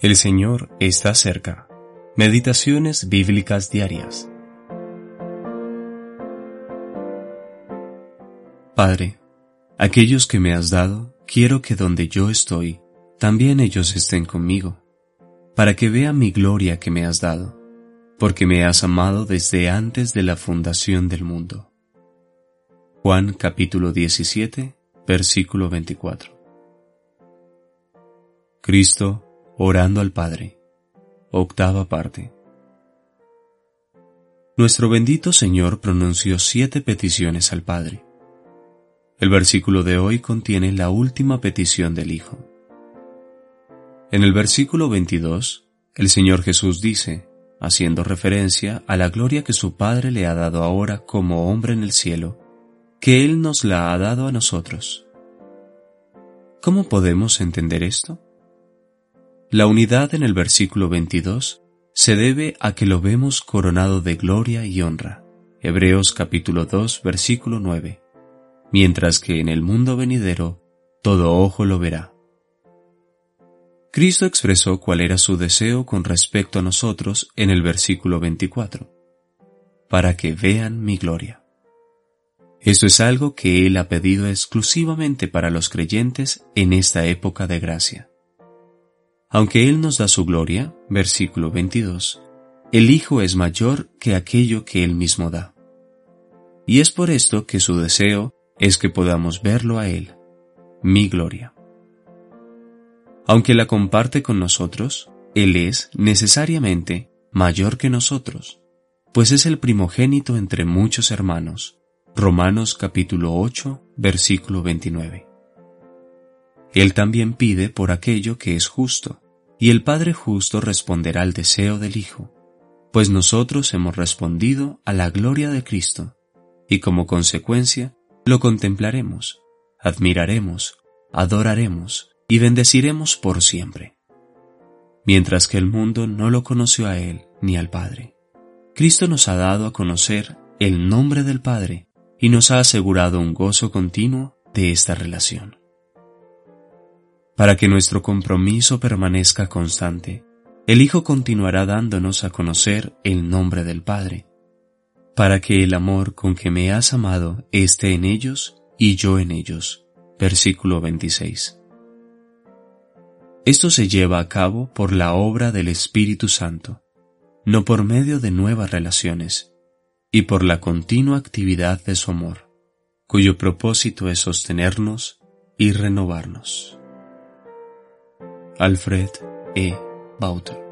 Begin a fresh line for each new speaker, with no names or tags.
El Señor está cerca. Meditaciones bíblicas diarias. Padre, aquellos que me has dado, quiero que donde yo estoy, también ellos estén conmigo, para que vean mi gloria que me has dado, porque me has amado desde antes de la fundación del mundo. Juan capítulo 17, versículo 24. Cristo Orando al Padre. Octava parte. Nuestro bendito Señor pronunció siete peticiones al Padre. El versículo de hoy contiene la última petición del Hijo. En el versículo 22, el Señor Jesús dice, haciendo referencia a la gloria que su Padre le ha dado ahora como hombre en el cielo, que Él nos la ha dado a nosotros. ¿Cómo podemos entender esto? La unidad en el versículo 22 se debe a que lo vemos coronado de gloria y honra. Hebreos capítulo 2 versículo 9. Mientras que en el mundo venidero todo ojo lo verá. Cristo expresó cuál era su deseo con respecto a nosotros en el versículo 24. Para que vean mi gloria. Esto es algo que Él ha pedido exclusivamente para los creyentes en esta época de gracia. Aunque Él nos da su gloria, versículo 22, el Hijo es mayor que aquello que Él mismo da. Y es por esto que su deseo es que podamos verlo a Él, mi gloria. Aunque la comparte con nosotros, Él es necesariamente mayor que nosotros, pues es el primogénito entre muchos hermanos. Romanos capítulo 8, versículo 29. Él también pide por aquello que es justo, y el Padre justo responderá al deseo del Hijo, pues nosotros hemos respondido a la gloria de Cristo, y como consecuencia lo contemplaremos, admiraremos, adoraremos y bendeciremos por siempre. Mientras que el mundo no lo conoció a Él ni al Padre, Cristo nos ha dado a conocer el nombre del Padre y nos ha asegurado un gozo continuo de esta relación para que nuestro compromiso permanezca constante. El Hijo continuará dándonos a conocer el nombre del Padre, para que el amor con que me has amado esté en ellos y yo en ellos. Versículo 26. Esto se lleva a cabo por la obra del Espíritu Santo, no por medio de nuevas relaciones, y por la continua actividad de su amor, cuyo propósito es sostenernos y renovarnos. Alfred E. Bauter.